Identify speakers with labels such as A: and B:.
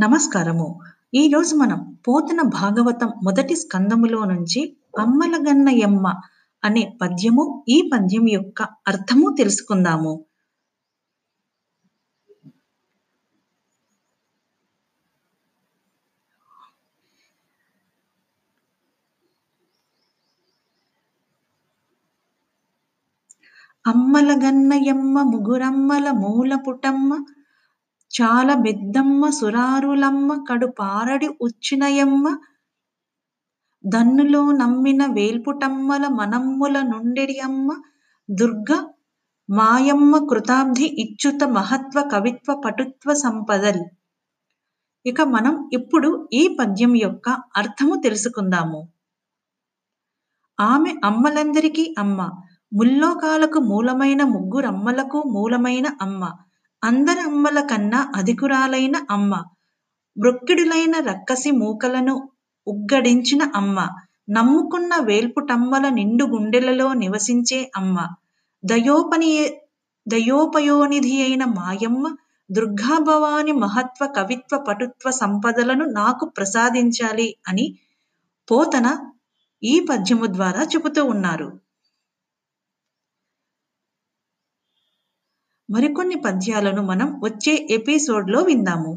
A: నమస్కారము. ఈరోజు మనం పోతన భాగవతం మొదటి స్కందములో నుంచి అమ్మలగన్నయమ్మ అనే పద్యము, ఈ పద్యం యొక్క అర్థము తెలుసుకుందాము. అమ్మలగన్నయమ్మ ముగురమ్మల మూల పుటమ్మ చాలా బెద్దమ్మ సురారులమ్మ కడు పారడి ఉచ్చినయమ్మ దన్నులో నమ్మిన వేల్పుటమ్మల మనమ్ముల నుండెడి అమ్మ దుర్గ మాయమ్మ కృతాబ్ధి ఇచ్చుత మహత్వ కవిత్వ పటుత్వ సంపదల్. ఇక మనం ఇప్పుడు ఈ పద్యం యొక్క అర్థము తెలుసుకుందాము. ఆమె అమ్మలందరికీ అమ్మ. ముల్లోకాలకు మూలమైన ముగ్గురమ్మలకు మూలమైన అమ్మ. అందరి అమ్మల కన్నా అధికురాలైన అమ్మ మృక్కిడులైన రక్కసి మూకలను ఉగ్గడించిన అమ్మ నమ్ముకున్న వేల్పుటమ్మల నిండు గుండెలలో నివసించే అమ్మ దయోపని దయోపయోనిధి అయిన మాయమ్మ దుర్గాభవాని మహత్వ కవిత్వ పటుత్వ సంపదలను నాకు ప్రసాదించాలి అని పోతన ఈ పద్యము ద్వారా చెబుతూ ఉన్నారు. మరికొన్ని పద్యాలను మనం వచ్చే ఎపిసోడ్లో విందాము.